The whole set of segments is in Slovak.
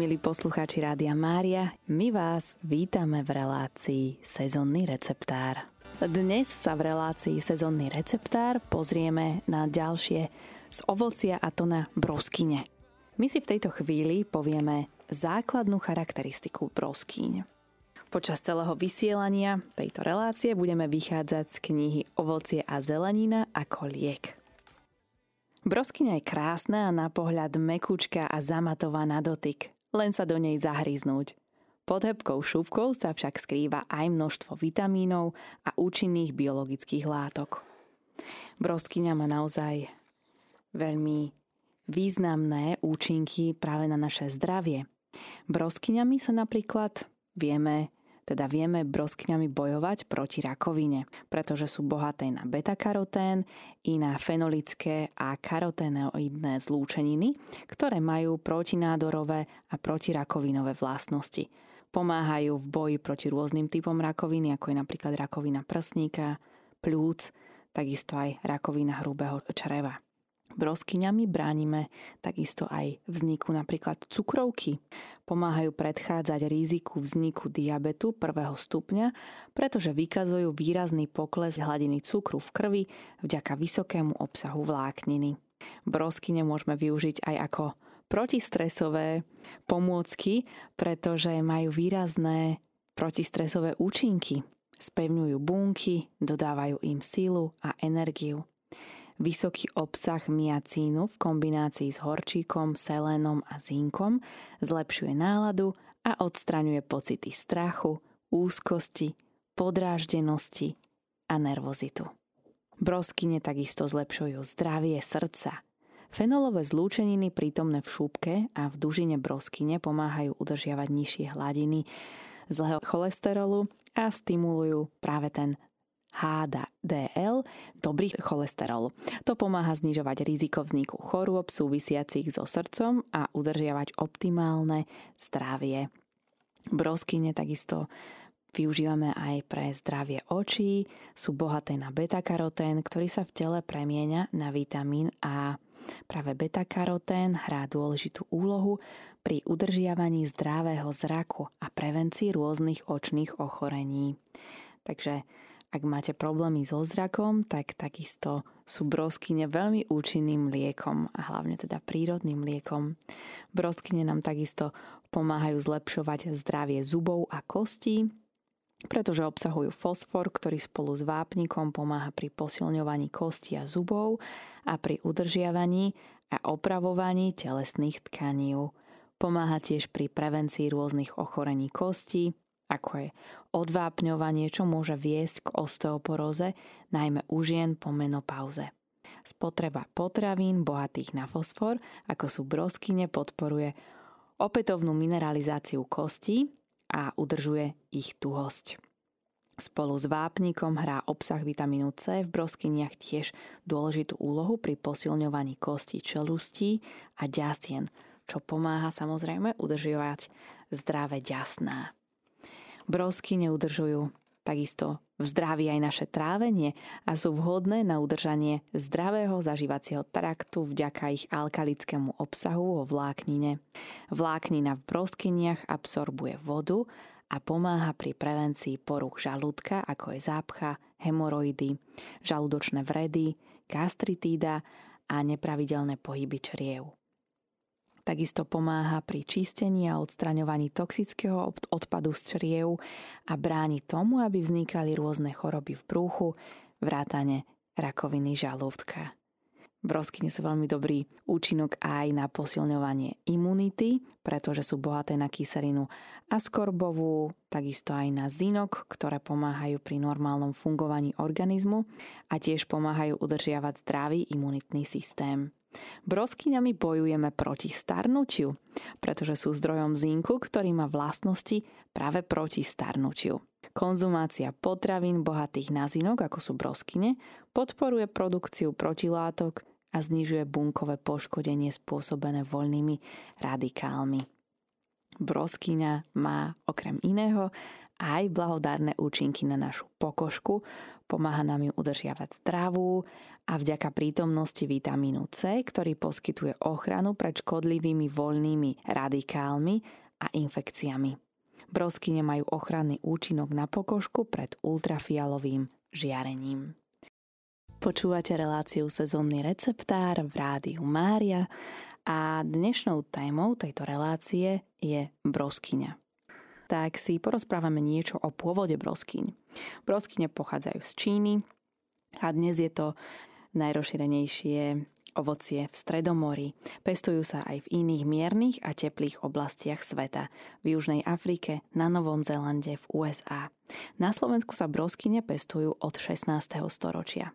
milí poslucháči Rádia Mária, my vás vítame v relácii Sezónny receptár. Dnes sa v relácii Sezónny receptár pozrieme na ďalšie z ovocia a to na broskyne. My si v tejto chvíli povieme základnú charakteristiku broskýň. Počas celého vysielania tejto relácie budeme vychádzať z knihy Ovocie a zelenina ako liek. Broskyňa je krásna a na pohľad mekúčka a zamatová na dotyk. Len sa do nej zahryznúť. Pod hebkou šupkou sa však skrýva aj množstvo vitamínov a účinných biologických látok. Broskyňa má naozaj veľmi významné účinky práve na naše zdravie. Broskyňami sa napríklad vieme teda vieme broskňami bojovať proti rakovine, pretože sú bohaté na beta-karotén i na fenolické a karoténoidné zlúčeniny, ktoré majú protinádorové a protirakovinové vlastnosti. Pomáhajú v boji proti rôznym typom rakoviny, ako je napríklad rakovina prsníka, plúc, takisto aj rakovina hrubého čreva. Broskyňami bránime takisto aj vzniku napríklad cukrovky. Pomáhajú predchádzať riziku vzniku diabetu prvého stupňa, pretože vykazujú výrazný pokles hladiny cukru v krvi vďaka vysokému obsahu vlákniny. Broskyne môžeme využiť aj ako protistresové pomôcky, pretože majú výrazné protistresové účinky. Spevňujú bunky, dodávajú im sílu a energiu. Vysoký obsah miacínu v kombinácii s horčíkom, selénom a zinkom zlepšuje náladu a odstraňuje pocity strachu, úzkosti, podráždenosti a nervozitu. Broskyne takisto zlepšujú zdravie srdca. Fenolové zlúčeniny prítomné v šúbke a v dužine broskyne pomáhajú udržiavať nižšie hladiny zlého cholesterolu a stimulujú práve ten HDL, dobrý cholesterol. To pomáha znižovať riziko vzniku chorôb súvisiacich so srdcom a udržiavať optimálne zdravie. Broskyne takisto využívame aj pre zdravie očí, sú bohaté na beta-karotén, ktorý sa v tele premieňa na vitamín A. Práve beta-karotén hrá dôležitú úlohu pri udržiavaní zdravého zraku a prevencii rôznych očných ochorení. Takže ak máte problémy so zrakom, tak takisto sú broskyne veľmi účinným liekom a hlavne teda prírodným liekom. Broskyne nám takisto pomáhajú zlepšovať zdravie zubov a kostí, pretože obsahujú fosfor, ktorý spolu s vápnikom pomáha pri posilňovaní kosti a zubov a pri udržiavaní a opravovaní telesných tkaní. Pomáha tiež pri prevencii rôznych ochorení kostí, ako je odvápňovanie, čo môže viesť k osteoporóze, najmä u žien po menopauze. Spotreba potravín bohatých na fosfor, ako sú broskyne, podporuje opätovnú mineralizáciu kostí a udržuje ich tuhosť. Spolu s vápnikom hrá obsah vitamínu C v broskyniach tiež dôležitú úlohu pri posilňovaní kostí čelustí a ďasien, čo pomáha samozrejme udržiavať zdravé ďasná. Brosky neudržujú takisto v zdraví aj naše trávenie a sú vhodné na udržanie zdravého zažívacieho traktu vďaka ich alkalickému obsahu vo vláknine. Vláknina v broskyniach absorbuje vodu a pomáha pri prevencii poruch žalúdka, ako je zápcha, hemoroidy, žalúdočné vredy, gastritída a nepravidelné pohyby čriev. Takisto pomáha pri čistení a odstraňovaní toxického odpadu z čriev a bráni tomu, aby vznikali rôzne choroby v brúchu, vrátane rakoviny žalúdka. Broskyne sú veľmi dobrý účinok aj na posilňovanie imunity, pretože sú bohaté na kyselinu askorbovú, takisto aj na zinok, ktoré pomáhajú pri normálnom fungovaní organizmu a tiež pomáhajú udržiavať zdravý imunitný systém. Broskyňami bojujeme proti starnutiu, pretože sú zdrojom zinku, ktorý má vlastnosti práve proti starnutiu. Konzumácia potravín bohatých na zinok, ako sú broskyne, podporuje produkciu protilátok a znižuje bunkové poškodenie spôsobené voľnými radikálmi. Broskyňa má okrem iného aj blahodárne účinky na našu pokožku, pomáha nám ju udržiavať zdravú a vďaka prítomnosti vitamínu C, ktorý poskytuje ochranu pred škodlivými voľnými radikálmi a infekciami. Broskyne majú ochranný účinok na pokožku pred ultrafialovým žiarením. Počúvate reláciu sezónny receptár v rádiu Mária a dnešnou témou tejto relácie je broskyňa. Tak si porozprávame niečo o pôvode broskyň. Broskyne pochádzajú z Číny a dnes je to najrozšírenejšie ovocie v Stredomori. Pestujú sa aj v iných miernych a teplých oblastiach sveta. V Južnej Afrike, na Novom Zélande, v USA. Na Slovensku sa broskyne pestujú od 16. storočia.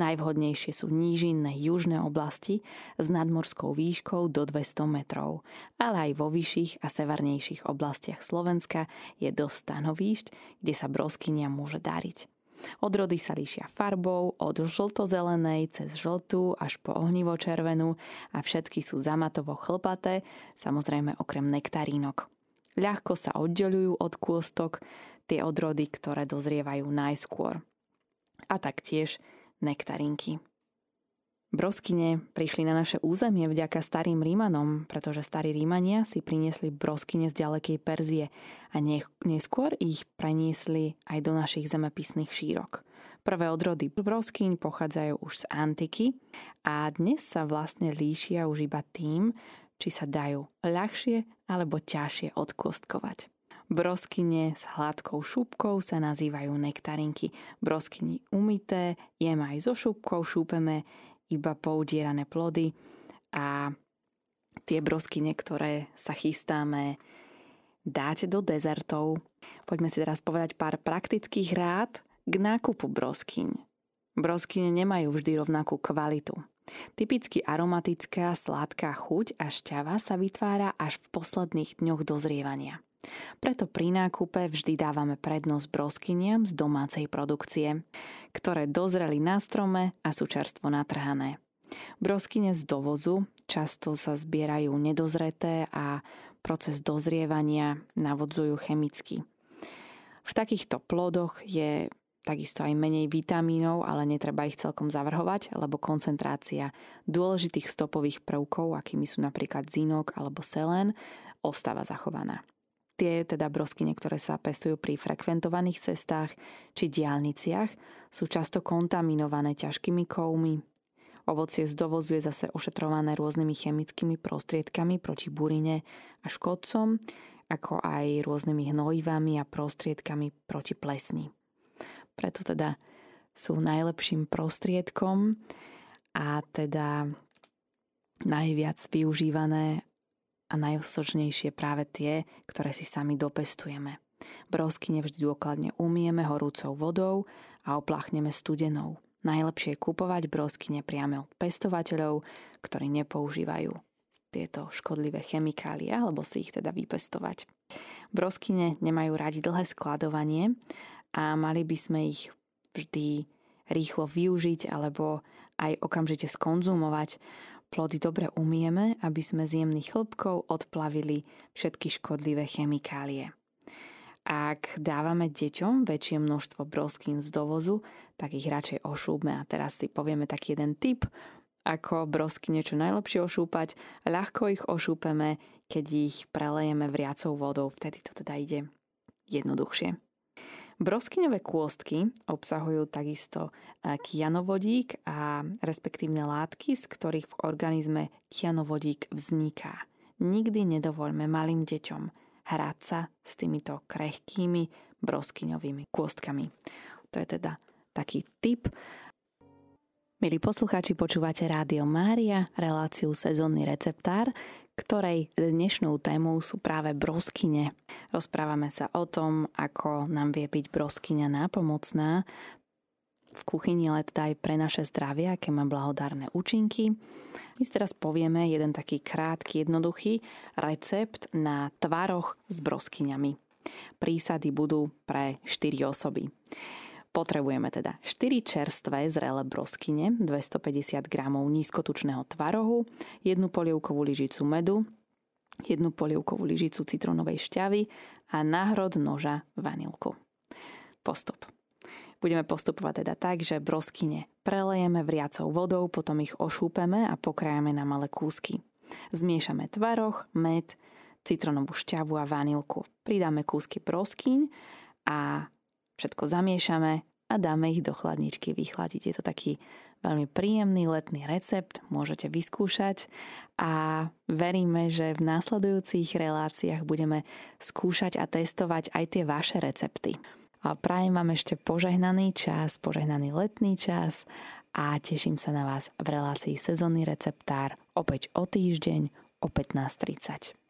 Najvhodnejšie sú nížinné južné oblasti s nadmorskou výškou do 200 metrov, ale aj vo vyšších a severnejších oblastiach Slovenska je dosť stanovíšť, kde sa broskynia môže dariť. Odrody sa líšia farbou od žlto-zelenej cez žltú až po ohnivo červenú a všetky sú zamatovo chlpaté, samozrejme okrem nektarínok. Ľahko sa oddelujú od kôstok tie odrody, ktoré dozrievajú najskôr. A taktiež nektarinky. Broskyne prišli na naše územie vďaka starým Rímanom, pretože starí Rímania si priniesli broskyne z ďalekej Perzie a neskôr ich preniesli aj do našich zemepisných šírok. Prvé odrody broskyň pochádzajú už z antiky a dnes sa vlastne líšia už iba tým, či sa dajú ľahšie alebo ťažšie odkostkovať. Broskyne s hladkou šupkou sa nazývajú nektarinky. Broskyni umité, jem aj so šupkou, šúpeme iba poudierané plody a tie broskyne, ktoré sa chystáme dať do dezertov. Poďme si teraz povedať pár praktických rád k nákupu broskyň. Broskyne nemajú vždy rovnakú kvalitu. Typicky aromatická, sladká chuť a šťava sa vytvára až v posledných dňoch dozrievania. Preto pri nákupe vždy dávame prednosť broskyniam z domácej produkcie, ktoré dozreli na strome a sú čerstvo natrhané. Broskyne z dovozu často sa zbierajú nedozreté a proces dozrievania navodzujú chemicky. V takýchto plodoch je takisto aj menej vitamínov, ale netreba ich celkom zavrhovať, lebo koncentrácia dôležitých stopových prvkov, akými sú napríklad zinok alebo selen, ostáva zachovaná. Tie teda broskyne, ktoré sa pestujú pri frekventovaných cestách či diálniciach, sú často kontaminované ťažkými kovmi. Ovocie z dovozu je zase ošetrované rôznymi chemickými prostriedkami proti burine a škodcom, ako aj rôznymi hnojivami a prostriedkami proti plesni. Preto teda sú najlepším prostriedkom a teda najviac využívané a najsočnejšie práve tie, ktoré si sami dopestujeme. Brosky nevždy dôkladne umieme horúcou vodou a opláchneme studenou. Najlepšie je kupovať broskyne priame od pestovateľov, ktorí nepoužívajú tieto škodlivé chemikálie, alebo si ich teda vypestovať. Broskyne nemajú radi dlhé skladovanie a mali by sme ich vždy rýchlo využiť alebo aj okamžite skonzumovať, Plody dobre umieme, aby sme z jemných chlbkov odplavili všetky škodlivé chemikálie. Ak dávame deťom väčšie množstvo broskín z dovozu, tak ich radšej ošúbme. A teraz si povieme taký jeden tip, ako brosky niečo najlepšie ošúpať. Ľahko ich ošúpeme, keď ich prelejeme vriacou vodou. Vtedy to teda ide jednoduchšie. Broskyňové kôstky obsahujú takisto e, kianovodík a respektívne látky, z ktorých v organizme kianovodík vzniká. Nikdy nedovoľme malým deťom hrať sa s týmito krehkými broskyňovými kôstkami. To je teda taký tip. Milí poslucháči, počúvate Rádio Mária, reláciu Sezónny receptár, ktorej dnešnou témou sú práve broskyne. Rozprávame sa o tom, ako nám vie byť broskyňa nápomocná v kuchyni, ale teda aj pre naše zdravie, aké má blahodárne účinky. My si teraz povieme jeden taký krátky, jednoduchý recept na tvaroch s broskyňami. Prísady budú pre 4 osoby. Potrebujeme teda 4 čerstvé zrelé broskyne, 250 g nízkotučného tvarohu, jednu polievkovú lyžicu medu, jednu polievkovú lyžicu citronovej šťavy a náhrod noža vanilku. Postup. Budeme postupovať teda tak, že broskyne prelejeme vriacou vodou, potom ich ošúpeme a pokrájame na malé kúsky. Zmiešame tvaroch, med, citronovú šťavu a vanilku. Pridáme kúsky proskyň a všetko zamiešame a dáme ich do chladničky vychladiť. Je to taký veľmi príjemný letný recept, môžete vyskúšať a veríme, že v následujúcich reláciách budeme skúšať a testovať aj tie vaše recepty. A prajem vám ešte požehnaný čas, požehnaný letný čas a teším sa na vás v relácii Sezónny receptár opäť o týždeň o 15.30.